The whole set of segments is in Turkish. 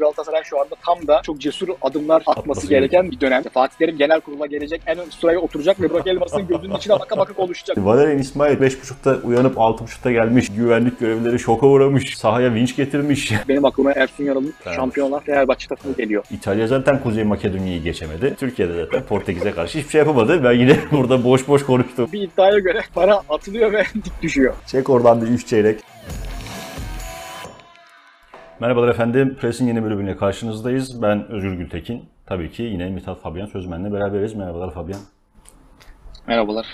Galatasaray şu anda tam da çok cesur adımlar atması, gereken bir dönem. Fatih Terim genel kurula gelecek en ön sıraya oturacak ve Burak Elmas'ın gözünün içine baka baka konuşacak. Valerian İsmail 5.30'da uyanıp 6.30'da gelmiş. Güvenlik görevlileri şoka uğramış. Sahaya vinç getirmiş. Benim aklıma Ersun Yanal'ın Evet. şampiyonlar Fenerbahçe takımı geliyor. İtalya zaten Kuzey Makedonya'yı geçemedi. Türkiye'de zaten Portekiz'e karşı hiçbir şey yapamadı. Ben yine burada boş boş konuştum. Bir iddiaya göre para atılıyor ve dik düşüyor. Çek oradan bir 3 çeyrek. Merhabalar efendim. Press'in yeni bölümüyle karşınızdayız. Ben Özgür Gültekin. Tabii ki yine Mithat Fabian Sözmen'le beraberiz. Merhabalar Fabian. Merhabalar.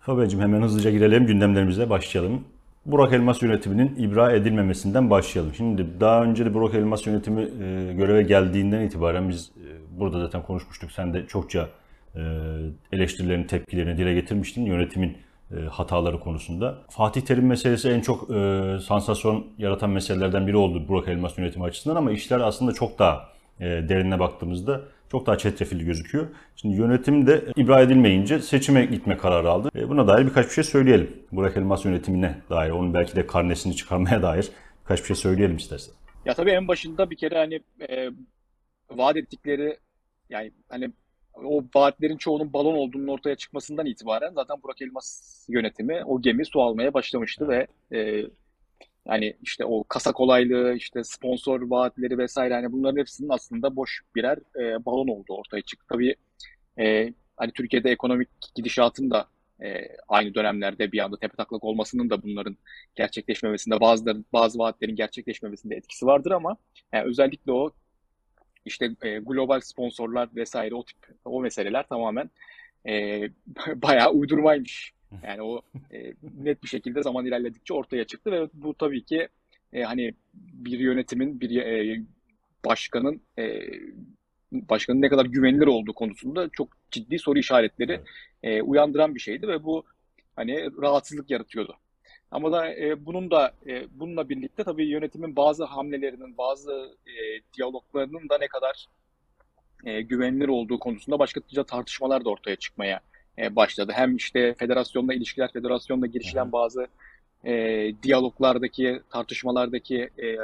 Fabian'cığım hemen hızlıca girelim. Gündemlerimize başlayalım. Burak Elmas yönetiminin ibra edilmemesinden başlayalım. Şimdi daha önce de Burak Elmas yönetimi e, göreve geldiğinden itibaren biz e, burada zaten konuşmuştuk. Sen de çokça e, eleştirilerini, tepkilerini dile getirmiştin yönetimin hataları konusunda. Fatih Terim meselesi en çok e, sansasyon yaratan meselelerden biri oldu Burak Elmas yönetimi açısından ama işler aslında çok daha e, derinine baktığımızda çok daha çetrefilli gözüküyor. Şimdi yönetim de ibra edilmeyince seçime gitme kararı aldı. E, buna dair birkaç bir şey söyleyelim. Burak Elmas yönetimine dair, onun belki de karnesini çıkarmaya dair birkaç bir şey söyleyelim istersen. Ya tabii en başında bir kere hani e, vaat ettikleri yani hani o vaatlerin çoğunun balon olduğunun ortaya çıkmasından itibaren zaten Burak Elmas yönetimi o gemi su almaya başlamıştı ve e, yani işte o kasa kolaylığı, işte sponsor vaatleri vesaire hani bunların hepsinin aslında boş birer e, balon olduğu ortaya çıktı. Tabii e, hani Türkiye'de ekonomik gidişatın da e, aynı dönemlerde bir anda tepetaklak olmasının da bunların gerçekleşmemesinde bazıları bazı vaatlerin gerçekleşmemesinde etkisi vardır ama yani özellikle o işte e, global sponsorlar vesaire o tip o meseleler tamamen e, bayağı uydurmaymış. Yani o e, net bir şekilde zaman ilerledikçe ortaya çıktı ve bu tabii ki e, hani bir yönetimin bir e, başkanın e, başkanın ne kadar güvenilir olduğu konusunda çok ciddi soru işaretleri e, uyandıran bir şeydi ve bu hani rahatsızlık yaratıyordu. Ama da e, bunun da e, bununla birlikte tabii yönetimin bazı hamlelerinin, bazı e, diyaloglarının da ne kadar e, güvenilir olduğu konusunda başkaca tartışmalar da ortaya çıkmaya e, başladı. Hem işte federasyonla ilişkiler, federasyonla girişilen bazı e, diyaloglardaki, tartışmalardaki e,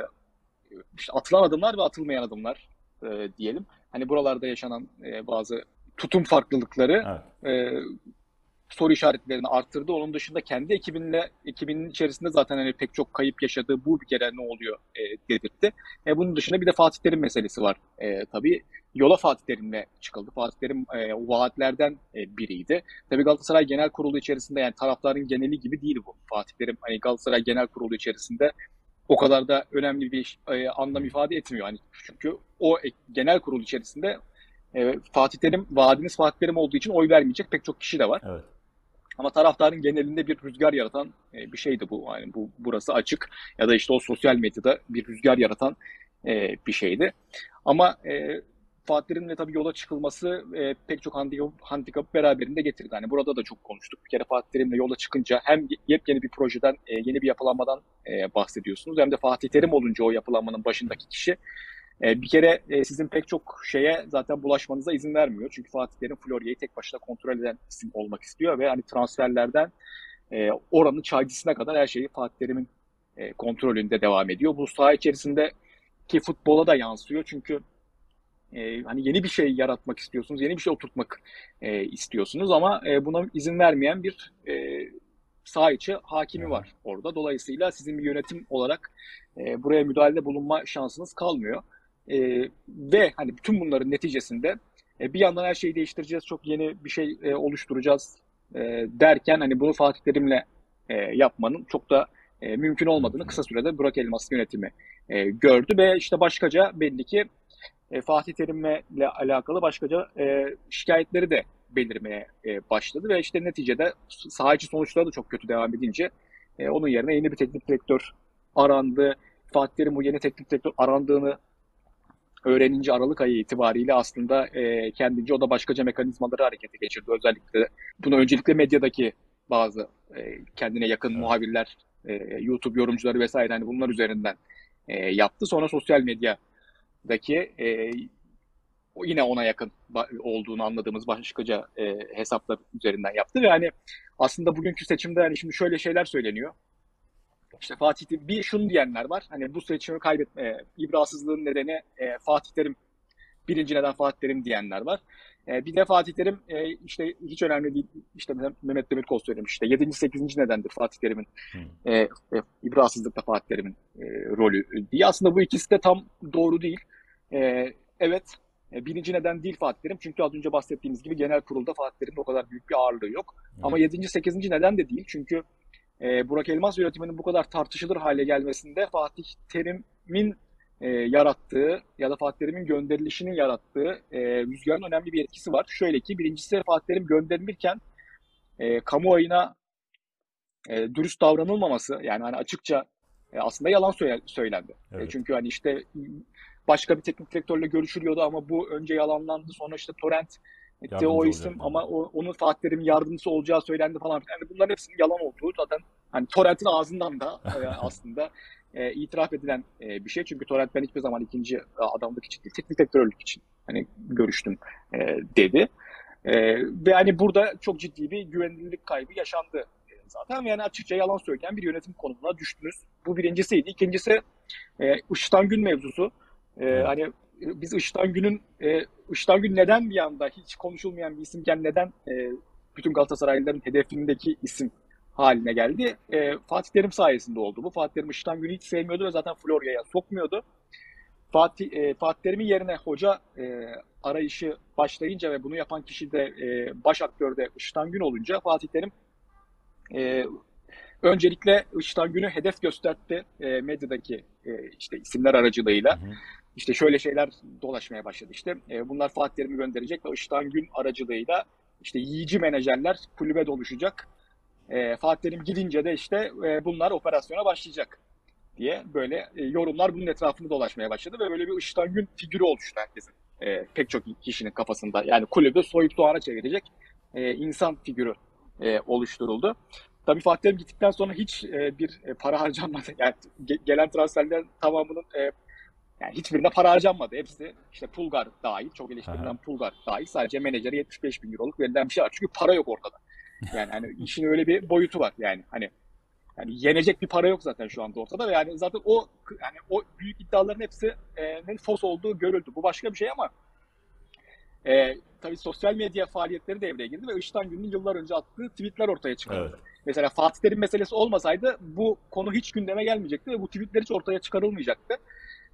işte atılan adımlar ve atılmayan adımlar e, diyelim. Hani buralarda yaşanan e, bazı tutum farklılıkları Evet. e, soru işaretlerini arttırdı. Onun dışında kendi ekibinle ekibinin içerisinde zaten hani pek çok kayıp yaşadığı bu bir kere ne oluyor e, dedirtti. E, bunun dışında bir de Fatih Terim meselesi var. E, tabii yola Fatih Terim'le çıkıldı. Fatih Terim e, vaatlerden e, biriydi. Tabii Galatasaray Genel Kurulu içerisinde yani tarafların geneli gibi değil bu. Fatih Terim hani Galatasaray Genel Kurulu içerisinde o kadar da önemli bir e, anlam ifade etmiyor. Hani çünkü o e- genel kurul içerisinde e, Fatih Terim vaadiniz Fatih Terim olduğu için oy vermeyecek pek çok kişi de var. Evet. Ama taraftarın genelinde bir rüzgar yaratan e, bir şeydi bu. Yani bu burası açık ya da işte o sosyal medyada bir rüzgar yaratan e, bir şeydi. Ama e, Fatih Terim'le tabii yola çıkılması e, pek çok handikap, handikap beraberinde getirdi. Hani burada da çok konuştuk. Bir kere Fatih Terim'le yola çıkınca hem yepyeni bir projeden, e, yeni bir yapılanmadan e, bahsediyorsunuz. Hem de Fatih Terim olunca o yapılanmanın başındaki kişi e, bir kere e, sizin pek çok şeye zaten bulaşmanıza izin vermiyor. Çünkü Fatih Terim Florya'yı tek başına kontrol eden isim olmak istiyor ve hani transferlerden e, oranın çaycısına kadar her şeyi Fatih Terim'in e, kontrolünde devam ediyor. Bu saha içerisinde ki futbola da yansıyor. Çünkü e, hani yeni bir şey yaratmak istiyorsunuz, yeni bir şey oturtmak e, istiyorsunuz ama e, buna izin vermeyen bir e, saha içi hakimi var orada. Dolayısıyla sizin bir yönetim olarak e, buraya müdahalede bulunma şansınız kalmıyor. E, ve hani bütün bunların neticesinde e, bir yandan her şeyi değiştireceğiz, çok yeni bir şey e, oluşturacağız e, derken hani bunu Fatih Terim'le e, yapmanın çok da e, mümkün olmadığını kısa sürede Burak Elmas yönetimi e, gördü ve işte başkaca belli ki e, Fatih Terim'le alakalı başkaca e, şikayetleri de belirmeye e, başladı ve işte neticede saha içi sonuçları da çok kötü devam edince e, onun yerine yeni bir teknik direktör arandı. Fatih Terim bu yeni teknik direktör arandığını öğrenince Aralık ayı itibariyle aslında e, kendince o da başkaca mekanizmaları harekete geçirdi. Özellikle bunu öncelikle medyadaki bazı e, kendine yakın Evet. muhabirler, e, YouTube yorumcuları vesaire hani bunlar üzerinden e, yaptı. Sonra sosyal medyadaki e, yine ona yakın olduğunu anladığımız başkaca e, hesaplar üzerinden yaptı ve hani aslında bugünkü seçimde hani şimdi şöyle şeyler söyleniyor. İşte Fatih bir şunu diyenler var. Hani bu seçimi kaybetme, e, ibrasızlığın nedeni e, Fatih Terim birinci neden Fatih Terim diyenler var. E, bir de Fatih Terim e, işte hiç önemli değil. İşte Mehmet Demirkol söylemiş işte 7. 8. nedendir Fatih Terim'in e, e, ibrasızlıkta Fatih Terim'in e, rolü diye. Aslında bu ikisi de tam doğru değil. E, evet e, birinci neden değil Fatih Terim. Çünkü az önce bahsettiğimiz gibi genel kurulda Fatih Terim'in o kadar büyük bir ağırlığı yok. Evet. Ama 7. 8. neden de değil. Çünkü e, Burak Elmas yönetiminin bu kadar tartışılır hale gelmesinde Fatih Terim'in e, yarattığı ya da Fatih Terim'in gönderilişinin yarattığı e, rüzgarın önemli bir etkisi var. Şöyle ki birincisi Fatih Terim gönderilirken e, kamuoyuna e, dürüst davranılmaması yani hani açıkça e, aslında yalan söylendi. E, evet. E, çünkü hani işte başka bir teknik direktörle görüşülüyordu ama bu önce yalanlandı. Sonra işte Torrent etti o isim olacak. ama o, onun Fatih Terim'in yardımcısı olacağı söylendi falan. Yani bunların hepsinin yalan olduğu zaten hani Torrent'in ağzından da e, aslında e, itiraf edilen e, bir şey. Çünkü Torrent ben hiçbir zaman ikinci adamlık için değil, teknik direktörlük için hani görüştüm e, dedi. E, ve hani burada çok ciddi bir güvenilirlik kaybı yaşandı e, zaten. Yani açıkça yalan söyleyen bir yönetim konumuna düştünüz. Bu birincisiydi. İkincisi e, Işıtan Gün mevzusu. E, hani e, biz Işıtan Gün'ün e, Işıtan Gün neden bir anda hiç konuşulmayan bir isimken neden e, bütün Galatasaraylıların hedefindeki isim haline geldi. E, Fatih Terim sayesinde oldu bu. Fatih Terim Işıtan Gün'ü hiç sevmiyordu ve zaten Florya'ya sokmuyordu. Fatih, e, Fatih Terim'in yerine hoca e, arayışı başlayınca ve bunu yapan kişi de e, baş aktör de Işıtan Gün olunca Fatih Terim e, öncelikle Işıtan Gün'ü hedef gösterdi e, medyadaki e, işte isimler aracılığıyla. Hı hı. İşte şöyle şeyler dolaşmaya başladı işte. E, bunlar Fatih Terim'i gönderecek ve Işıtan Gün aracılığıyla işte yiyici menajerler kulübe doluşacak e, Fatih Terim gidince de işte e, bunlar operasyona başlayacak diye böyle e, yorumlar bunun etrafında dolaşmaya başladı ve böyle bir ışıtan gün figürü oluştu herkesin. E, pek çok kişinin kafasında. Yani kulübü soyup soğana çevirecek e, insan figürü e, oluşturuldu. Tabii Fatih Terim gittikten sonra hiç e, bir e, para harcanmadı. Yani ge- gelen transferlerin tamamının e, yani hiçbirine para harcanmadı. Hepsi işte Pulgar dahil, çok eleştirilen Pulgar dahil sadece menajeri 75 bin euroluk verilen bir şey var. Çünkü para yok ortada. Yani hani işin öyle bir boyutu var yani hani yani yenecek bir para yok zaten şu anda ortada ve yani zaten o yani o büyük iddiaların hepsi e, fos olduğu görüldü. Bu başka bir şey ama e, tabii sosyal medya faaliyetleri devreye girdi ve Işıtan Gün'ün yıllar önce attığı tweetler ortaya çıktı. Evet. Mesela Fatih Terim meselesi olmasaydı bu konu hiç gündeme gelmeyecekti ve bu tweetler hiç ortaya çıkarılmayacaktı.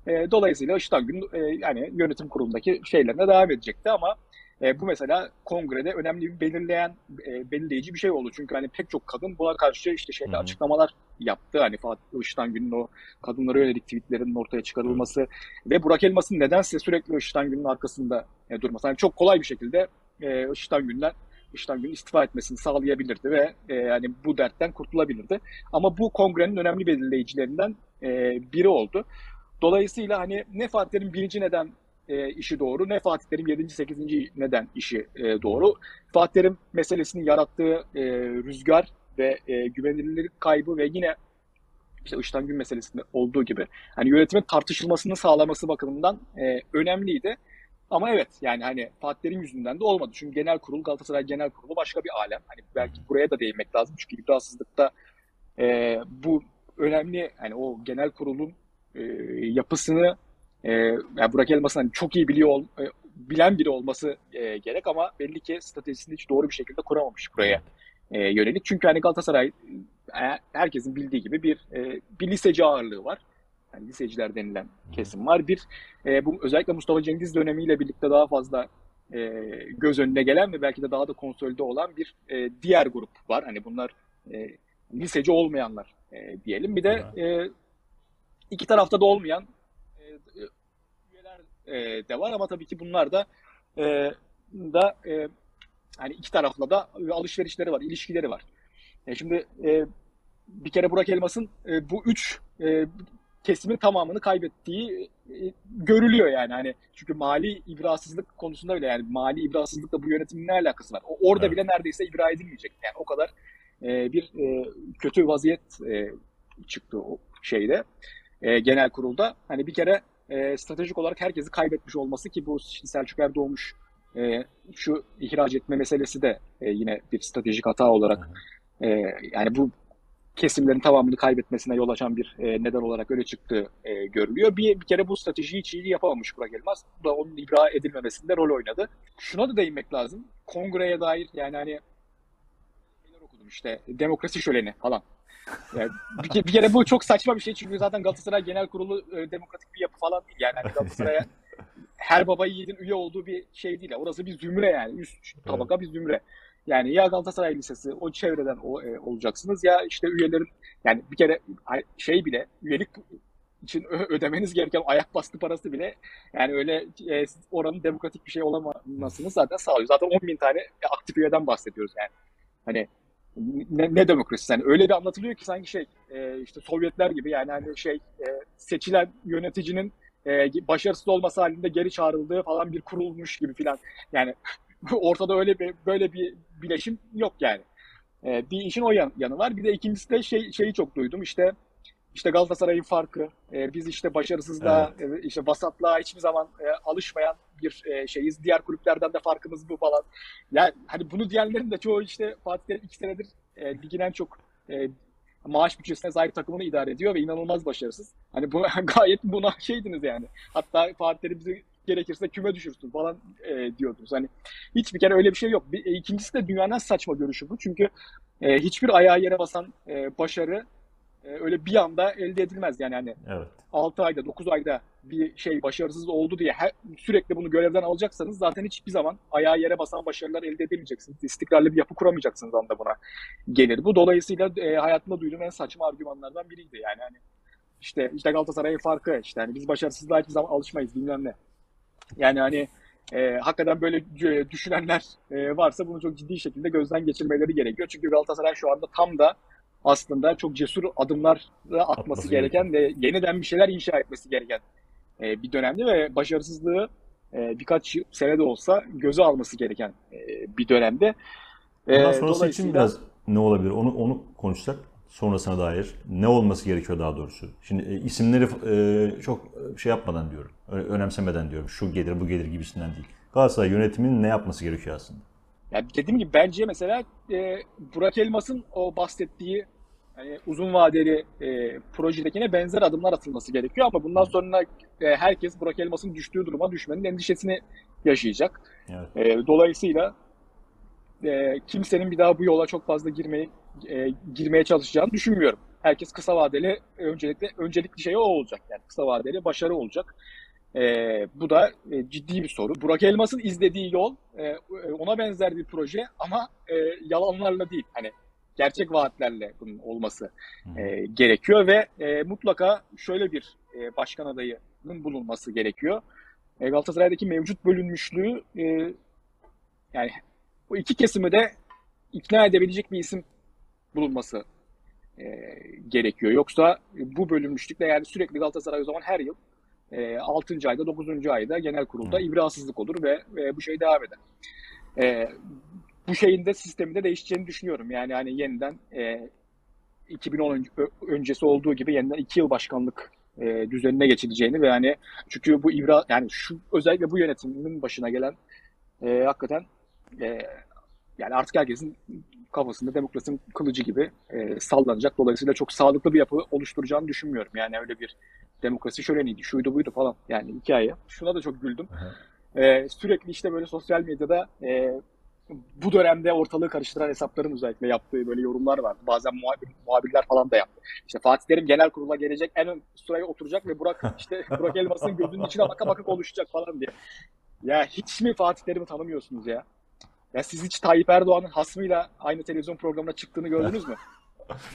E, dolayısıyla Işıtan Gün e, yani yönetim kurulundaki şeylerine devam edecekti ama e, bu mesela kongrede önemli bir belirleyen, e, belirleyici bir şey oldu. Çünkü hani pek çok kadın buna karşı işte şeyde açıklamalar yaptı. Hani Fatih Işıtan Gün'ün o kadınlara yönelik tweetlerinin ortaya çıkarılması Hı. ve Burak Elmas'ın nedense sürekli Işıtan Gün'ün arkasında e, durması. Yani çok kolay bir şekilde e, Işıtan Gün'den Işıtan Gün istifa etmesini sağlayabilirdi ve e, yani bu dertten kurtulabilirdi. Ama bu kongrenin önemli belirleyicilerinden e, biri oldu. Dolayısıyla hani ne Fatih'lerin birinci neden e, işi doğru ne Fatih Terim 7. 8. neden işi e, doğru. Fatih Terim meselesinin yarattığı e, rüzgar ve e, güvenilirlik kaybı ve yine işte Iştan Gün meselesinde olduğu gibi hani yönetimin tartışılmasını sağlaması bakımından e, önemliydi. Ama evet yani hani Fatih Terim yüzünden de olmadı. Çünkü genel kurul Galatasaray Genel Kurulu başka bir alem. Hani belki buraya da değinmek lazım. Çünkü iddiasızlıkta e, bu önemli hani o genel kurulun e, yapısını e, yani Burak Elmas'ın hani çok iyi biliyor ol, e, bilen biri olması e, gerek ama belli ki stratejisini hiç doğru bir şekilde kuramamış buraya e, yönelik. Çünkü hani Galatasaray e, herkesin bildiği gibi bir e, bir liseci ağırlığı var. Yani liseciler denilen kesim var. Bir e, bu özellikle Mustafa Cengiz dönemiyle birlikte daha fazla e, göz önüne gelen ve belki de daha da konsolide olan bir e, diğer grup var. Hani bunlar e, liseci olmayanlar e, diyelim. Bir de e, iki tarafta da olmayan üyeler e, de var ama tabii ki bunlar da e, da e, hani iki tarafla da alışverişleri var, ilişkileri var. E, şimdi e, bir kere Burak Elmas'ın e, bu üç e, kesimin tamamını kaybettiği e, görülüyor yani hani çünkü mali ibrasızlık konusunda bile yani mali ibrasızlıkla bu yönetimin ne alakası var? O, orada evet. bile neredeyse ibra edilmeyecek. Yani o kadar e, bir e, kötü vaziyet e, çıktı o şeyde e, genel kurulda. Hani bir kere e, stratejik olarak herkesi kaybetmiş olması ki bu Selçuk Erdoğmuş e, şu ihraç etme meselesi de e, yine bir stratejik hata olarak e, yani bu kesimlerin tamamını kaybetmesine yol açan bir e, neden olarak öne çıktığı e, görülüyor. Bir, bir kere bu stratejiyi hiç iyi yapamamış Burak Elmas. Bu da onun ibra edilmemesinde rol oynadı. Şuna da değinmek lazım. Kongreye dair yani hani okudum işte demokrasi şöleni falan. Yani bir, bir kere bu çok saçma bir şey çünkü zaten Galatasaray Genel Kurulu e, demokratik bir yapı falan değil. Yani hani Galatasaray'a her baba yiğidin üye olduğu bir şey değil. Orası bir zümre yani. Üst tabaka bir zümre. Yani ya Galatasaray Lisesi o çevreden o, e, olacaksınız ya işte üyelerin yani bir kere şey bile üyelik için ödemeniz gereken ayak bastı parası bile yani öyle e, oranın demokratik bir şey olamamasını zaten sağlıyor. Zaten 10 bin tane aktif üyeden bahsediyoruz yani. Hani ne, ne demokrasi yani öyle bir anlatılıyor ki sanki şey e, işte Sovyetler gibi yani hani şey e, seçilen yöneticinin e, başarısız olması halinde geri çağrıldığı falan bir kurulmuş gibi filan. Yani ortada öyle bir böyle bir bileşim yok yani. E, bir işin o yan, yanı var. Bir de ikincisi de şey şeyi çok duydum. İşte işte Galatasaray'ın farkı. E, biz işte başarısızlığa, evet. e, işte vasatlığa hiçbir zaman e, alışmayan bir e, şeyiz. Diğer kulüplerden de farkımız bu falan. Yani hani bunu diyenlerin de çoğu işte Fatih iki senedir e, ligin en çok e, maaş bütçesine sahip takımını idare ediyor ve inanılmaz başarısız. Hani bu gayet buna şeydiniz yani. Hatta Fatih Terim bizi gerekirse küme düşürsün falan e, diyordunuz. Hani hiçbir kere öyle bir şey yok. Bir, e, ikincisi de dünyanın saçma görüşü bu. Çünkü e, hiçbir ayağa yere basan e, başarı öyle bir anda elde edilmez. Yani hani evet. 6 ayda 9 ayda bir şey başarısız oldu diye her, sürekli bunu görevden alacaksanız zaten hiçbir zaman ayağa yere basan başarılar elde edemeyeceksiniz. İstikrarlı bir yapı kuramayacaksınız anda buna gelir. Bu dolayısıyla e, hayatımda duyduğum en saçma argümanlardan biriydi. Yani hani işte işte Galatasaray'ın farkı işte hani biz başarısızlığa hiçbir zaman alışmayız bilmem ne. Yani hani e, hakikaten böyle düşünenler e, varsa bunu çok ciddi şekilde gözden geçirmeleri gerekiyor. Çünkü Galatasaray şu anda tam da aslında çok cesur adımlar atması Atması gereken ve yeniden bir şeyler inşa etmesi gereken e, bir dönemdi ve başarısızlığı e, birkaç sene de olsa göze alması gereken e, bir dönemde. Bundan sonrası için biraz ne olabilir onu onu konuşsak sonrasına dair ne olması gerekiyor daha doğrusu. Şimdi e, isimleri e, çok şey yapmadan diyorum. Önemsemeden diyorum. Şu gelir bu gelir gibisinden değil. Galatasaray yönetiminin ne yapması gerekiyor aslında? Yani dediğim gibi bence mesela e, Burak Elmas'ın o bahsettiği hani uzun vadeli e, projedekine benzer adımlar atılması gerekiyor ama bundan sonra e, herkes Burak Elmas'ın düştüğü duruma düşmenin endişesini yaşayacak. Evet. E, dolayısıyla e, kimsenin bir daha bu yola çok fazla girmeyi e, girmeye çalışacağını düşünmüyorum. Herkes kısa vadeli öncelikle öncelikli şey o olacak. Yani kısa vadeli başarı olacak. E, bu da e, ciddi bir soru. Burak Elmas'ın izlediği yol e, ona benzer bir proje ama e, yalanlarla değil. Hani gerçek vaatlerle bunun olması e, gerekiyor ve e, mutlaka şöyle bir e, başkan adayının bulunması gerekiyor. E, Galatasaray'daki mevcut bölünmüşlüğü e, yani bu iki kesimi de ikna edebilecek bir isim bulunması e, gerekiyor. Yoksa bu bölünmüşlükle yani sürekli Galatasaray o zaman her yıl e, 6. ayda 9. ayda genel kurulda ibrasızlık olur ve, ve bu şey devam eder. E, bu şeyin de sisteminde değişeceğini düşünüyorum. Yani hani yeniden e, 2010 öncesi olduğu gibi yeniden 2 yıl başkanlık e, düzenine geçileceğini ve hani çünkü bu ibra yani şu özellikle bu yönetimin başına gelen e, hakikaten e, yani artık herkesin kafasında demokrasinin kılıcı gibi e, sallanacak. Dolayısıyla çok sağlıklı bir yapı oluşturacağını düşünmüyorum. Yani öyle bir demokrasi şöleniydi, şuydu buydu falan. Yani hikaye. Şuna da çok güldüm. E, sürekli işte böyle sosyal medyada e, bu dönemde ortalığı karıştıran hesapların özellikle yaptığı böyle yorumlar var. Bazen muhabir, muhabirler falan da yaptı. İşte Fatih Terim genel kurula gelecek, en ön sıraya oturacak ve Burak işte Burak Elmas'ın gözünün içine baka baka konuşacak falan diye. Ya hiç mi Fatih Terim'i tanımıyorsunuz ya? Ya siz hiç Tayyip Erdoğan'ın hasmıyla aynı televizyon programına çıktığını gördünüz mü?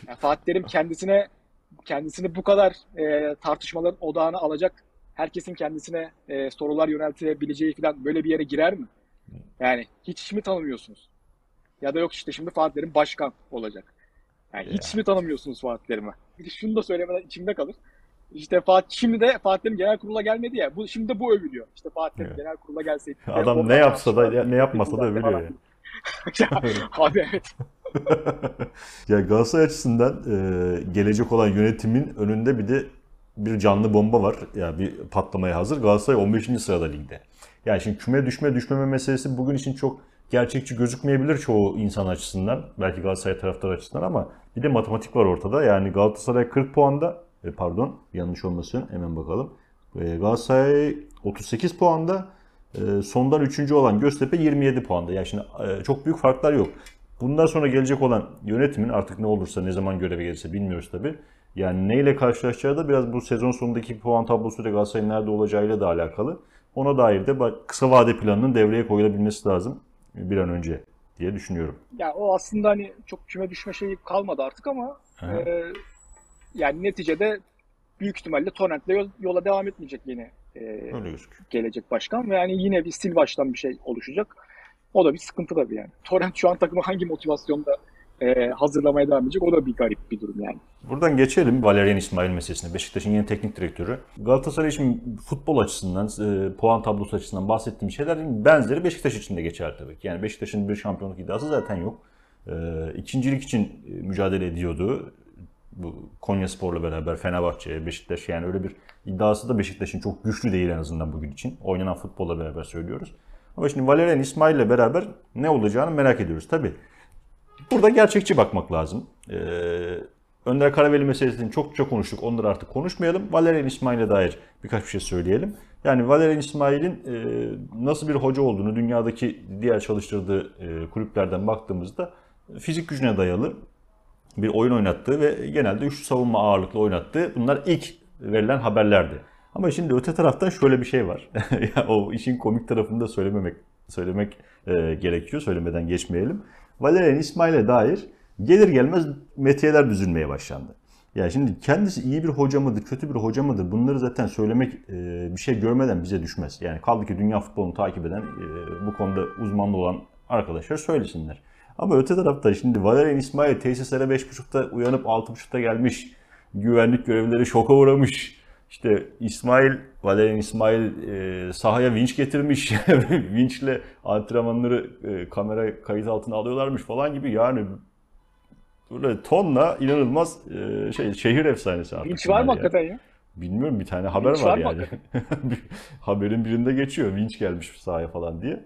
Ya Fatih Terim kendisine kendisini bu kadar e, tartışmaların odağına alacak herkesin kendisine e, sorular yöneltebileceği falan böyle bir yere girer mi? Yani hiç mi tanımıyorsunuz? Ya da yok işte şimdi Fatih Terim başkan olacak. Yani hiç mi tanımıyorsunuz Fatih Terim'i? Bir de şunu da söylemeden içimde kalır. İşte Fatih şimdi de Fatih Terim genel kurula gelmedi ya. Bu şimdi de bu övülüyor. İşte Fatih Terim evet. genel kurula gelseydi. Adam ne yapsa da ya, ne yapmasa da övülüyor ya. Abi evet. ya Galatasaray açısından e, gelecek olan yönetimin önünde bir de bir canlı bomba var. Yani bir patlamaya hazır. Galatasaray 15. sırada ligde. Yani şimdi küme düşme düşmeme meselesi bugün için çok gerçekçi gözükmeyebilir çoğu insan açısından. Belki Galatasaray taraftarı açısından ama bir de matematik var ortada. Yani Galatasaray 40 puanda, e, pardon yanlış olmasın hemen bakalım. E, Galatasaray 38 puanda, e, sondan 3. olan Göztepe 27 puanda. Yani şimdi çok büyük farklar yok. Bundan sonra gelecek olan yönetimin artık ne olursa ne zaman göreve gelirse bilmiyoruz tabi. Yani neyle karşılaşacağı da biraz bu sezon sonundaki puan tablosuyla Galatasaray'ın nerede olacağıyla da alakalı. Ona dair de kısa vade planının devreye koyulabilmesi lazım bir an önce diye düşünüyorum. Ya o aslında hani çok küme düşme şeyi kalmadı artık ama e, yani neticede büyük ihtimalle Torrent'le yola devam etmeyecek yine e, Öyle gelecek başkan ve yani yine bir sil baştan bir şey oluşacak. O da bir sıkıntı tabii yani. Torrent şu an takımı hangi motivasyonda e, hazırlamaya devam edecek o da bir garip bir durum yani. Buradan geçelim Valerian İsmail meselesine. Beşiktaş'ın yeni teknik direktörü. Galatasaray için futbol açısından, e, puan tablosu açısından bahsettiğim şeylerin benzeri Beşiktaş için de geçer tabii ki. Yani Beşiktaş'ın bir şampiyonluk iddiası zaten yok. E, ikincilik için mücadele ediyordu. Bu Konya Spor'la beraber Fenerbahçe, Beşiktaş yani öyle bir iddiası da Beşiktaş'ın çok güçlü değil en azından bugün için. Oynanan futbolla beraber söylüyoruz. Ama şimdi Valerian İsmail ile beraber ne olacağını merak ediyoruz. Tabii burada gerçekçi bakmak lazım. Ee, Önder Karaveli meselesini çokça konuştuk. Onları artık konuşmayalım. Valerian İsmail'e dair birkaç bir şey söyleyelim. Yani Valerian İsmail'in e, nasıl bir hoca olduğunu dünyadaki diğer çalıştırdığı e, kulüplerden baktığımızda fizik gücüne dayalı bir oyun oynattığı ve genelde üçlü savunma ağırlıklı oynattığı bunlar ilk verilen haberlerdi. Ama şimdi öte taraftan şöyle bir şey var. o işin komik tarafını da söylememek söylemek e, gerekiyor. Söylemeden geçmeyelim. Valerian İsmail'e dair gelir gelmez metiyeler düzülmeye başlandı. Yani şimdi kendisi iyi bir hoca mıdır, kötü bir hoca mıdır bunları zaten söylemek e, bir şey görmeden bize düşmez. Yani kaldı ki dünya futbolunu takip eden, e, bu konuda uzmanlı olan arkadaşlar söylesinler. Ama öte tarafta şimdi Valerian İsmail tesislere 5.30'da uyanıp 6.30'da gelmiş. Güvenlik görevlileri şoka uğramış. İşte İsmail, Valerian İsmail e, sahaya vinç getirmiş. Vinçle antrenmanları e, kamera kayıt altına alıyorlarmış falan gibi. Yani böyle tonla inanılmaz e, şey şehir efsanesi artık. Vinç var mı hakikaten ya? Bilmiyorum bir tane haber Vinç var, var yani. Haberin birinde geçiyor. Vinç gelmiş sahaya falan diye.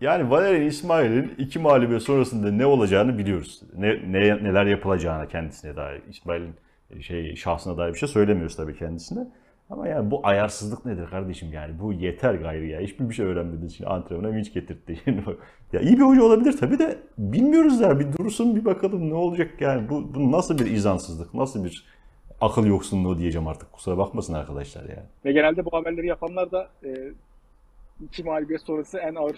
Yani Valerian İsmail'in iki mağlubiyet sonrasında ne olacağını biliyoruz. Ne, ne neler yapılacağını kendisine dair. İsmail'in şey şahsına dair bir şey söylemiyoruz tabii kendisine. Ama yani bu ayarsızlık nedir kardeşim yani bu yeter gayrı ya. Hiçbir bir şey öğrenmedin şimdi antrenmana vinç getirtti. ya iyi bir hoca olabilir tabii de bilmiyoruz ya bir dursun bir bakalım ne olacak yani. Bu, bu nasıl bir izansızlık nasıl bir akıl yoksunluğu diyeceğim artık kusura bakmasın arkadaşlar yani. Ve genelde bu haberleri yapanlar da e, iki mağlubiyet sonrası en ağır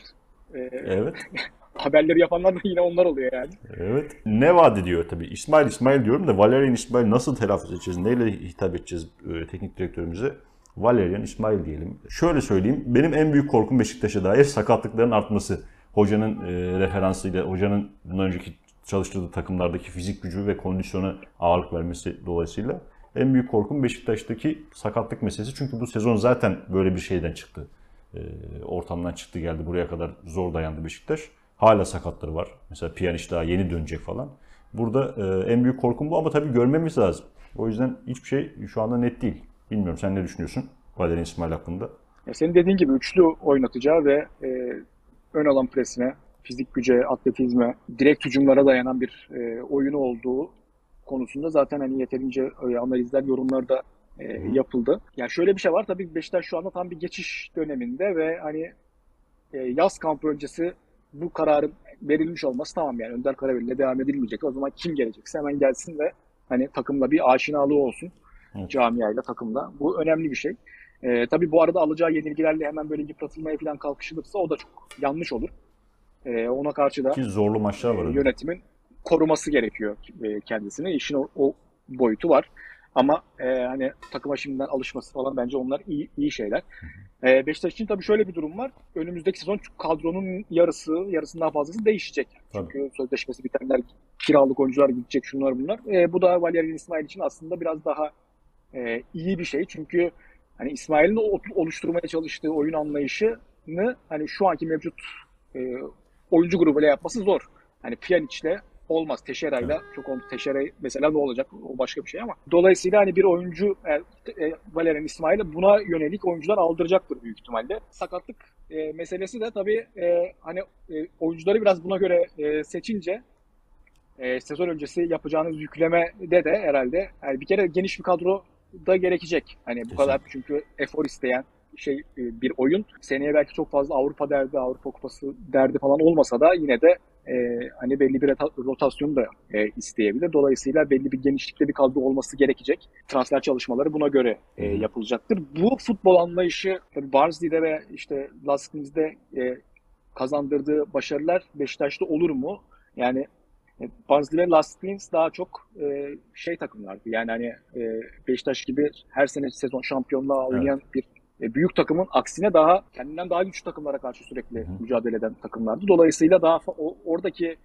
e, evet. haberleri yapanlar da yine onlar oluyor yani. Evet. Ne vaat ediyor tabii. İsmail İsmail diyorum da Valerian İsmail nasıl telaffuz edeceğiz? Neyle hitap edeceğiz e, teknik direktörümüze? Valerian İsmail diyelim. Şöyle söyleyeyim. Benim en büyük korkum Beşiktaş'a dair sakatlıkların artması. Hocanın e, referansıyla, hocanın bundan önceki çalıştırdığı takımlardaki fizik gücü ve kondisyona ağırlık vermesi dolayısıyla en büyük korkum Beşiktaş'taki sakatlık meselesi. Çünkü bu sezon zaten böyle bir şeyden çıktı. E, ortamdan çıktı geldi buraya kadar zor dayandı Beşiktaş. Hala sakatları var. Mesela Pjanic daha yeni dönecek falan. Burada e, en büyük korkum bu ama tabii görmemiz lazım. O yüzden hiçbir şey şu anda net değil. Bilmiyorum sen ne düşünüyorsun Valerian İsmail hakkında? Ya senin dediğin gibi üçlü oynatacağı ve e, ön alan presine, fizik güce, atletizme, direkt hücumlara dayanan bir e, oyunu olduğu konusunda zaten hani yeterince e, analizler, yorumlar da e, yapıldı. Yani şöyle bir şey var tabii Beşiktaş şu anda tam bir geçiş döneminde ve hani e, yaz kampı öncesi bu kararın verilmiş olması tamam yani Önder Karaveli'yle devam edilmeyecek. O zaman kim gelecekse hemen gelsin ve hani takımla bir aşinalığı olsun. Evet. Camiayla, takımla. Bu önemli bir şey. Ee, tabii bu arada alacağı yenilgilerle hemen böyle yıpratılmaya falan kalkışılırsa o da çok yanlış olur. Ee, ona karşı da Ki zorlu maçlar var. E, yönetimin koruması gerekiyor e, kendisini. İşin o, o boyutu var. Ama e, hani takıma şimdiden alışması falan bence onlar iyi, iyi şeyler. E, Beşiktaş için tabii şöyle bir durum var. Önümüzdeki sezon kadronun yarısı, yarısından fazlası değişecek. Tabii. Çünkü sözleşmesi bitenler, kiralık oyuncular gidecek şunlar bunlar. E, bu da Valerian İsmail için aslında biraz daha e, iyi bir şey. Çünkü hani İsmail'in oluşturmaya çalıştığı oyun anlayışını hani şu anki mevcut e, oyuncu grubuyla yapması zor. Hani Pjanic'le olmaz. Teşera'yla çok olmaz. Teşera mesela ne olacak? O başka bir şey ama. Dolayısıyla hani bir oyuncu yani, e, Valerian İsmail'e buna yönelik oyuncular aldıracaktır büyük ihtimalle. Sakatlık e, meselesi de tabii e, hani e, oyuncuları biraz buna göre e, seçince e, sezon öncesi yapacağınız yükleme de de herhalde yani bir kere geniş bir kadro da gerekecek. Hani bu Kesinlikle. kadar çünkü efor isteyen şey e, bir oyun. Seneye belki çok fazla Avrupa derdi, Avrupa Kupası derdi falan olmasa da yine de e, hani belli bir rota- rotasyon da e, isteyebilir. Dolayısıyla belli bir genişlikte bir kadro olması gerekecek. Transfer çalışmaları buna göre e, yapılacaktır. Bu futbol anlayışı tabii Barnsley'de ve işte Laskini'de e, kazandırdığı başarılar Beşiktaş'ta olur mu? Yani e, Barnsley ve Laskins daha çok e, şey takımlardı. Yani hani e, Beşiktaş gibi her sene sezon şampiyonluğa oynayan bir e, büyük takımın aksine daha kendinden daha güçlü takımlara karşı sürekli Hı mücadele eden takımlardı. Dolayısıyla daha o, oradaki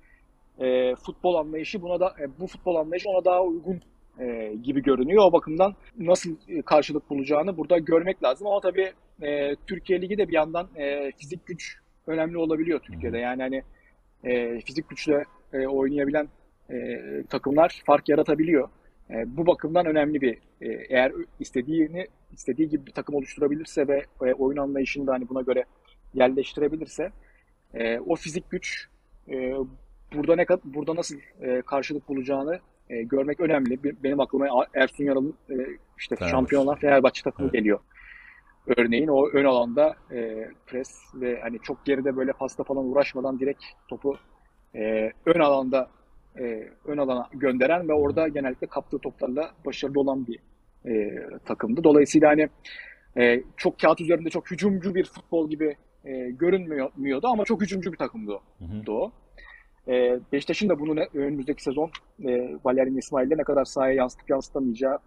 e, futbol anlayışı buna da e, bu futbol anlayışı ona daha uygun e, gibi görünüyor. O bakımdan nasıl e, karşılık bulacağını burada görmek lazım. Ama tabii e, Türkiye Ligi de bir yandan e, fizik güç önemli olabiliyor Türkiye'de. Yani hani e, fizik güçle e, oynayabilen e, takımlar fark yaratabiliyor. E, bu bakımdan önemli bir e, eğer istediğini istediği gibi bir takım oluşturabilirse ve e, oyun anlayışını da hani buna göre yerleştirebilirse e, o fizik güç e, burada ne burada nasıl e, karşılık bulacağını e, görmek önemli. Be- Benim aklıma Ersun Yanal'ın e, işte Fenerbahçe. şampiyon olan Fenerbahçe takımı Evet. geliyor. Örneğin o ön alanda e, pres ve hani çok geride böyle pasta falan uğraşmadan direkt topu e, ön alanda e, ön alana gönderen ve orada genellikle kaptığı toplarla başarılı olan bir e, takımdı. Dolayısıyla hani e, çok kağıt üzerinde çok hücumcu bir futbol gibi e, görünmüyordu ama çok hücumcu bir takımdı o. Hı hı. o. E, Beşiktaş'ın da bunu ne- önümüzdeki sezon e, Valerian İsmail'le ne kadar sahaya yansıtıp yansıtamayacağı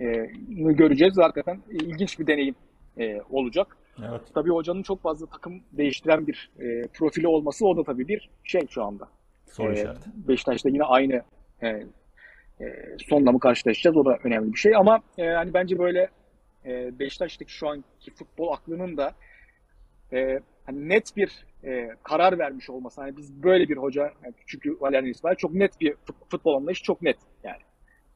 e, göreceğiz. Hakikaten ilginç bir deneyim e, olacak. Evet. Tabii hocanın çok fazla takım değiştiren bir e, profili olması o da tabii bir şey şu anda. Soru işareti. Beşiktaş'ta yine aynı e, e, sonla mı karşılaşacağız? O da önemli bir şey. Ama e, hani bence böyle e, Beşiktaş'taki şu anki futbol aklının da e, hani net bir e, karar vermiş olması. Hani biz böyle bir hoca, yani çünkü Valerian İsmail çok net bir fut- futbol anlayışı çok net yani.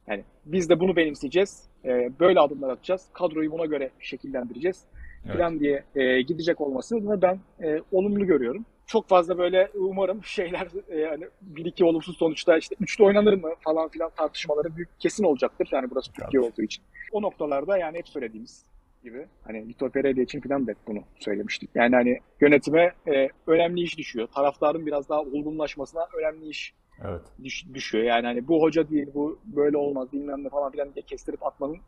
Yani biz de bunu benimseyeceğiz. E, böyle adımlar atacağız. Kadroyu buna göre şekillendireceğiz Evet. falan diye e, gidecek olmasını ben e, olumlu görüyorum. Çok fazla böyle umarım şeyler e, yani bir iki olumsuz sonuçta işte üçlü oynanır mı falan filan tartışmaları büyük kesin olacaktır. Yani burası Türkiye olduğu için. O noktalarda yani hep söylediğimiz gibi hani Vitor Pereira için falan da bunu söylemiştik. Yani hani yönetime e, önemli iş düşüyor. Taraftarın biraz daha olgunlaşmasına önemli iş Evet. düş- düşüyor. Yani hani bu hoca değil, bu böyle olmaz bilmem ne falan filan diye kestirip atmanın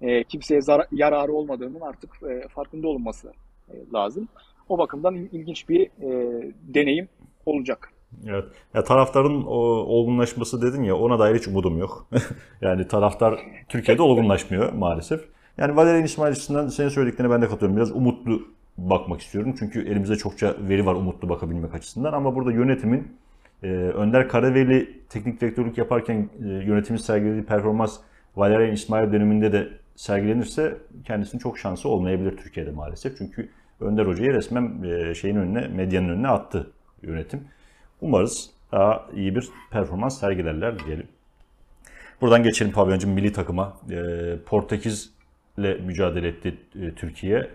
e, kimseye zar- yararı olmadığının artık e, farkında olunması e, lazım. O bakımdan il- ilginç bir e, deneyim olacak. Evet. Ya taraftarın o olgunlaşması dedin ya ona dair hiç umudum yok. yani taraftar Türkiye'de olgunlaşmıyor maalesef. Yani Valerian İsmail açısından senin söylediklerine ben de katılıyorum. Biraz umutlu bakmak istiyorum. Çünkü elimizde çokça veri var umutlu bakabilmek açısından. Ama burada yönetimin e, Önder Karaveli teknik direktörlük yaparken e, yönetimin sergilediği performans Valerian İsmail döneminde de sergilenirse kendisinin çok şansı olmayabilir Türkiye'de maalesef. Çünkü Önder Hoca'yı resmen e, şeyin önüne, medyanın önüne attı yönetim. Umarız daha iyi bir performans sergilerler diyelim. Buradan geçelim Pavyoncum milli takıma. E, Portekiz'le mücadele etti e, Türkiye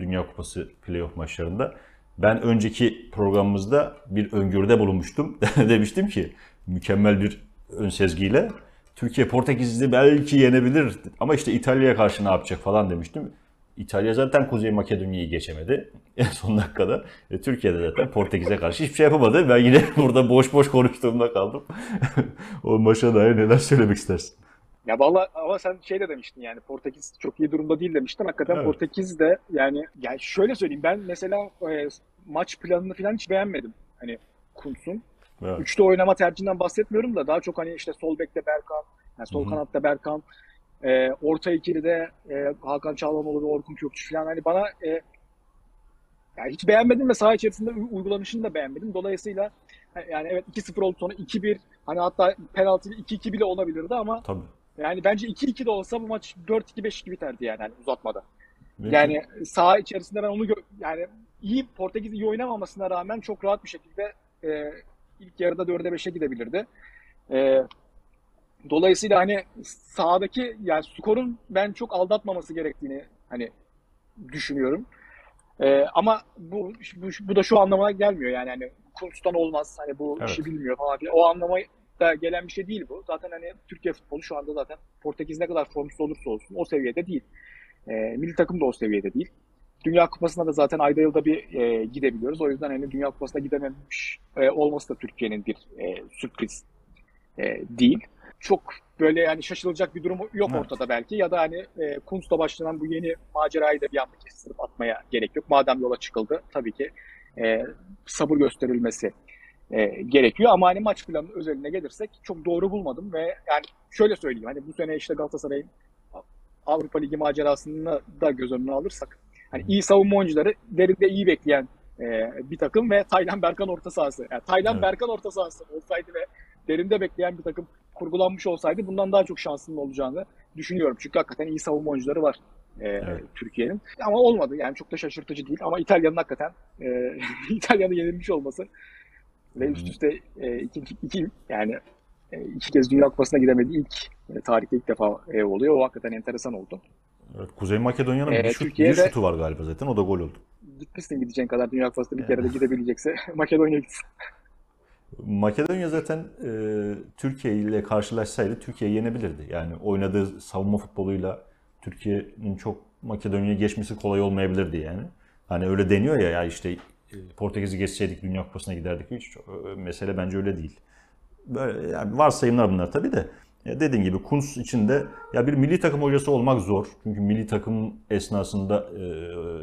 Dünya Kupası playoff maçlarında. Ben önceki programımızda bir öngörüde bulunmuştum. Demiştim ki mükemmel bir ön sezgiyle Türkiye Portekiz'i belki yenebilir ama işte İtalya'ya karşı ne yapacak falan demiştim. İtalya zaten Kuzey Makedonya'yı geçemedi en son dakikada. E, Türkiye'de zaten Portekiz'e karşı hiçbir şey yapamadı. Ben yine burada boş boş konuştuğumda kaldım. o maça dair neler söylemek istersin? Ya vallahi ama sen şey de demiştin yani Portekiz çok iyi durumda değil demiştin. Hakikaten Evet. Portekiz de yani yani şöyle söyleyeyim ben mesela e, maç planını falan hiç beğenmedim. Hani Kuntz'un. Evet. Üçlü oynama tercihinden bahsetmiyorum da daha çok hani işte sol bekte Berkan, yani sol Hı hı. kanatta Berkan, e, orta ikilide e, Hakan Çalhanoğlu ve Orkun Kökçü falan hani bana e, yani hiç beğenmedim ve saha içerisinde uygulanışını da beğenmedim. Dolayısıyla yani evet 2-0 oldu sonra 2-1 hani hatta penaltı 2-2 bile olabilirdi ama Tabii. yani bence 2-2 de olsa bu maç 4-2-5 gibi biterdi yani hani uzatmada. Belki- Yani saha içerisinde ben onu yani iyi Portekiz iyi oynamamasına rağmen çok rahat bir şekilde e, ilk yarıda 4'e 5'e gidebilirdi. E, dolayısıyla hani sahadaki yani skorun ben çok aldatmaması gerektiğini hani düşünüyorum. E, ama bu, bu bu da şu anlamına gelmiyor yani hani Kuntz'tan olmaz hani bu Evet. işi bilmiyor falan filan. O anlama da gelen bir şey değil bu. Zaten hani Türkiye futbolu şu anda zaten Portekiz ne kadar formsuz olursa olsun o seviyede değil. E, milli takım da o seviyede değil. Dünya Kupası'na da zaten ayda yılda bir e, gidebiliyoruz. O yüzden hani Dünya Kupası'na gidememiş e, olması da Türkiye'nin bir e, sürpriz e, değil. Çok böyle yani şaşılacak bir durum yok Evet. ortada belki. Ya da hani e, Kuntz'la başlanan bu yeni macerayı da bir anda kestirip atmaya gerek yok. Madem yola çıkıldı tabii ki e, sabır gösterilmesi e, gerekiyor. Ama hani maç planı özeline gelirsek çok doğru bulmadım ve yani şöyle söyleyeyim hani bu sene işte Galatasaray'ın Avrupa Ligi macerasını da göz önüne alırsak hani iyi savunma oyuncuları derinde iyi bekleyen e, bir takım ve Taylan Berkan orta sahası. Yani Taylan Evet. Berkan orta sahası olsaydı ve derinde bekleyen bir takım kurgulanmış olsaydı bundan daha çok şansının olacağını düşünüyorum. Çünkü hakikaten iyi savunma oyuncuları var e, Evet. Türkiye'nin. Ama olmadı. Yani çok da şaşırtıcı değil. Ama İtalya'nın hakikaten e, İtalya'nın yenilmiş olması ve üst üste e, iki, iki yani e, iki kez Dünya Kupası'na gidemedi ilk e, tarihte ilk defa e, oluyor. O hakikaten enteresan oldu. Evet, Kuzey Makedonya'nın Ee, bir, şut, bir şutu var galiba zaten. O da gol oldu. Gitmişsin gideceğin kadar Dünya Kupası'na bir kere de gidebilecekse Makedonya gitsin. Makedonya zaten e, Türkiye ile karşılaşsaydı Türkiye yenebilirdi. Yani oynadığı savunma futboluyla Türkiye'nin çok Makedonya'ya geçmesi kolay olmayabilirdi yani. Hani öyle deniyor ya ya işte e, Portekiz'i geçseydik Dünya Kupası'na giderdik. Hiç e, mesele bence öyle değil. Böyle yani varsayımlar bunlar tabii de. Ya dediğin gibi Kuntz için de ya bir milli takım hocası olmak zor. Çünkü milli takım esnasında e,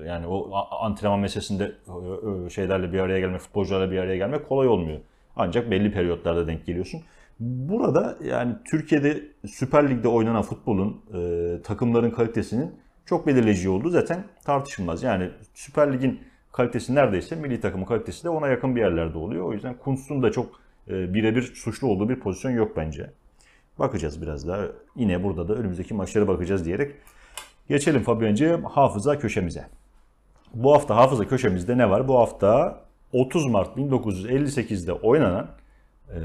yani o antrenman meselesinde e, e, şeylerle bir araya gelmek, futbolcularla bir araya gelmek kolay olmuyor. Ancak belli periyotlarda denk geliyorsun. Burada yani Türkiye'de Süper Lig'de oynanan futbolun e, takımların kalitesinin çok belirleyici olduğu zaten tartışılmaz. Yani Süper Lig'in kalitesi neredeyse milli takımın kalitesi de ona yakın bir yerlerde oluyor. O yüzden Kuntz'un da çok e, birebir suçlu olduğu bir pozisyon yok bence. Bakacağız biraz daha. Yine burada da önümüzdeki maçlara bakacağız diyerek geçelim Fabian'cığım hafıza köşemize. Bu hafta hafıza köşemizde ne var? Bu hafta 30 Mart 1958'de oynanan e,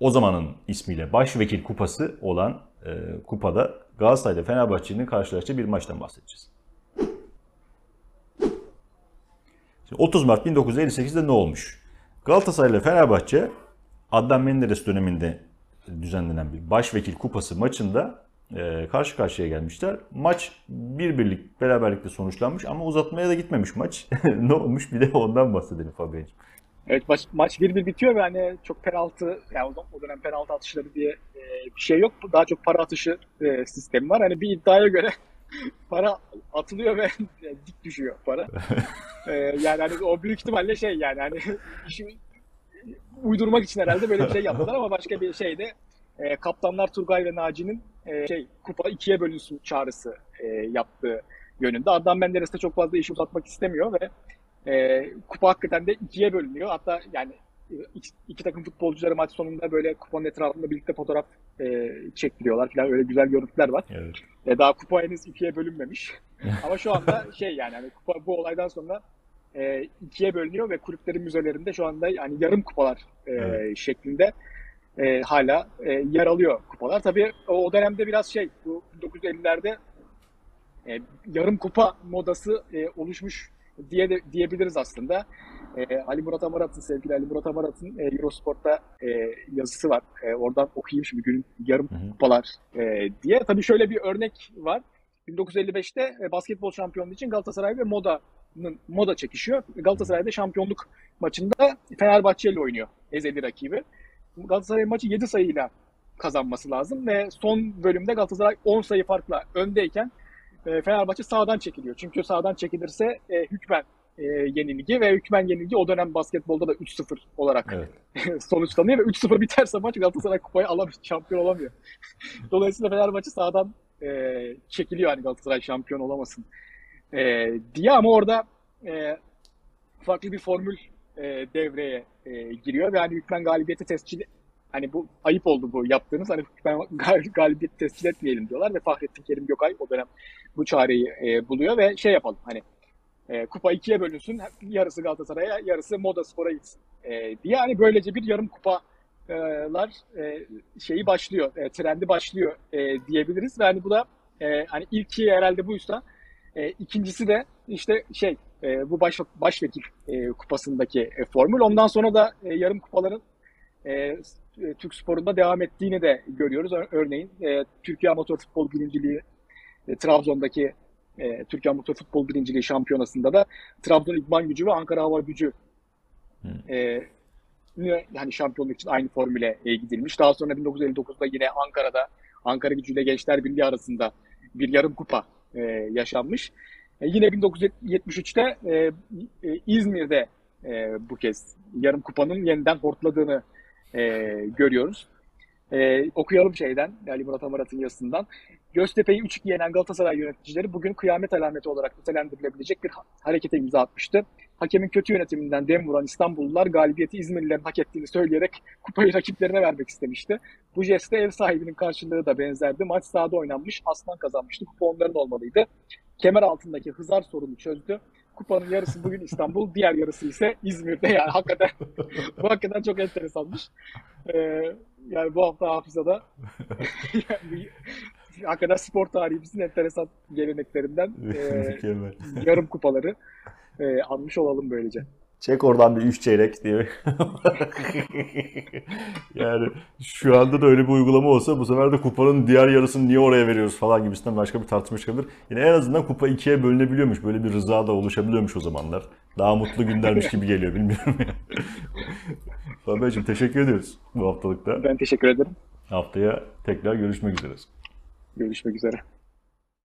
o zamanın ismiyle Başvekil Kupası olan e, kupada Galatasaray ile Fenerbahçe'nin karşılaştığı bir maçtan bahsedeceğiz. Şimdi 30 Mart 1958'de ne olmuş? Galatasaray ile Fenerbahçe Adnan Menderes döneminde düzenlenen bir Başvekil Kupası maçında karşı karşıya gelmişler. Maç bir birlik beraberlikle sonuçlanmış ama uzatmaya da gitmemiş maç. ne olmuş bir de ondan bahsedelim Fabian'cığım. Evet maç, maç 1-1 bitiyor ve hani çok penaltı yani o, dönem penaltı atışları diye e, bir şey yok. Daha çok para atışı e, sistemi var. Hani bir iddiaya göre para atılıyor ve yani dik düşüyor para. E, yani hani o büyük ihtimalle şey yani hani işi uydurmak için herhalde böyle bir şey yaptılar ama başka bir şey de e, kaptanlar Turgay ve Naci'nin e, şey kupa ikiye bölünsün çağrısı e, yaptığı yönünde. Adnan Menderes de çok fazla işi uzatmak istemiyor ve e, kupa hakikaten de ikiye bölünüyor. Hatta yani e, iki, iki takım futbolcuları maç sonunda böyle kupanın etrafında birlikte fotoğraf e, çektiriyorlar falan öyle güzel görüntüler var. Evet. E, daha kupa henüz ikiye bölünmemiş. Ama şu anda şey yani hani kupa bu olaydan sonra e, ikiye bölünüyor ve kulüplerin müzelerinde şu anda yani yarım kupalar e, Evet. şeklinde e, hala e, yer alıyor kupalar. Tabii o, dönemde biraz şey bu 1950'lerde e, yarım kupa modası e, oluşmuş diye de, diyebiliriz aslında. E, Ali Murat Amarat'ın sevgili Ali Murat Amarat'ın e, Eurosport'ta e, yazısı var. E, oradan okuyayım şimdi günün yarım Hı hı. kupalar e, diye. Tabii şöyle bir örnek var. 1955'te e, basketbol şampiyonluğu için Galatasaray ve Moda'nın Moda çekişiyor. Galatasaray'da şampiyonluk maçında Fenerbahçe ile oynuyor ezeli rakibi. Galatasaray maçı 7 sayıyla kazanması lazım ve son bölümde Galatasaray 10 sayı farkla öndeyken e, Fenerbahçe sağdan çekiliyor. Çünkü sağdan çekilirse e, hükmen e, yenilgi ve hükmen yenilgi o dönem basketbolda da 3-0 olarak Evet. sonuçlanıyor ve 3-0 biterse maç Galatasaray kupayı alamıyor, şampiyon olamıyor. Dolayısıyla Fenerbahçe sağdan e, çekiliyor hani Galatasaray şampiyon olamasın e, diye ama orada e, farklı bir formül e, devreye e, giriyor ve hani hükmen galibiyeti tescil hani bu ayıp oldu bu yaptığınız hani hükmen gal- galibiyeti tescil etmeyelim diyorlar ve Fahrettin Kerim Gökay o dönem bu çareyi e, buluyor ve şey yapalım hani e, kupa ikiye bölünsün yarısı Galatasaray'a yarısı Moda Spor'a gitsin e, diye hani böylece bir yarım kupalar e, şeyi başlıyor, e, trendi başlıyor e, diyebiliriz ve hani bu da e, hani ilki herhalde buysa e, ikincisi de işte şey e, bu baş, başvekil e, kupasındaki e, formül. Ondan sonra da e, yarım kupaların e, e, Türk sporunda devam ettiğini de görüyoruz. Ör- Örneğin e, Türkiye Amatör Futbol Birinciliği e, Trabzon'daki e, Türkiye Amatör Futbol Birinciliği şampiyonasında da Trabzon İdman Gücü ve Ankara Hava Gücü e, ne- yani şampiyonluk için aynı formüle e, gidilmiş. Daha sonra 1959'da yine Ankara'da Ankara Gücü ile Gençler Birliği arasında bir yarım kupa e, yaşanmış. E, yine 1973'te e, e, İzmir'de e, bu kez yarım kupanın yeniden hortladığını e, görüyoruz. E, okuyalım şeyden, Ali Murat Amarat'ın yazısından. Göztepe'yi 3-2 yenen Galatasaray yöneticileri bugün kıyamet alameti olarak nitelendirilebilecek bir ha- harekete imza atmıştı. Hakemin kötü yönetiminden dem vuran İstanbullular galibiyeti İzmirlilerin hak ettiğini söyleyerek kupayı rakiplerine vermek istemişti. Bu jeste ev sahibinin karşılığı da benzerdi. Maç sahada oynanmış, aslan kazanmıştı. Kupa onların olmalıydı. Kemer altındaki hızar sorunu çözdü. Kupanın yarısı bugün İstanbul, diğer yarısı ise İzmir'de. Yani hakikaten bu hakikaten çok enteresanmış. Ee, yani bu hafta hafızada yani, hakikaten spor tarihimizin enteresan geleneklerinden e, yarım kupaları e, almış olalım böylece. Çek oradan bir üç çeyrek diye. Yani şu anda da öyle bir uygulama olsa bu sefer de kupanın diğer yarısını niye oraya veriyoruz falan gibisinden başka bir tartışma çıkabilir. Yine en azından kupa ikiye bölünebiliyormuş. Böyle bir rıza da oluşabiliyormuş o zamanlar. Daha mutlu günlermiş gibi geliyor bilmiyorum ya. Fabio'cum teşekkür ediyoruz bu haftalıkta. Ben teşekkür ederim. Haftaya tekrar görüşmek üzere. Görüşmek üzere.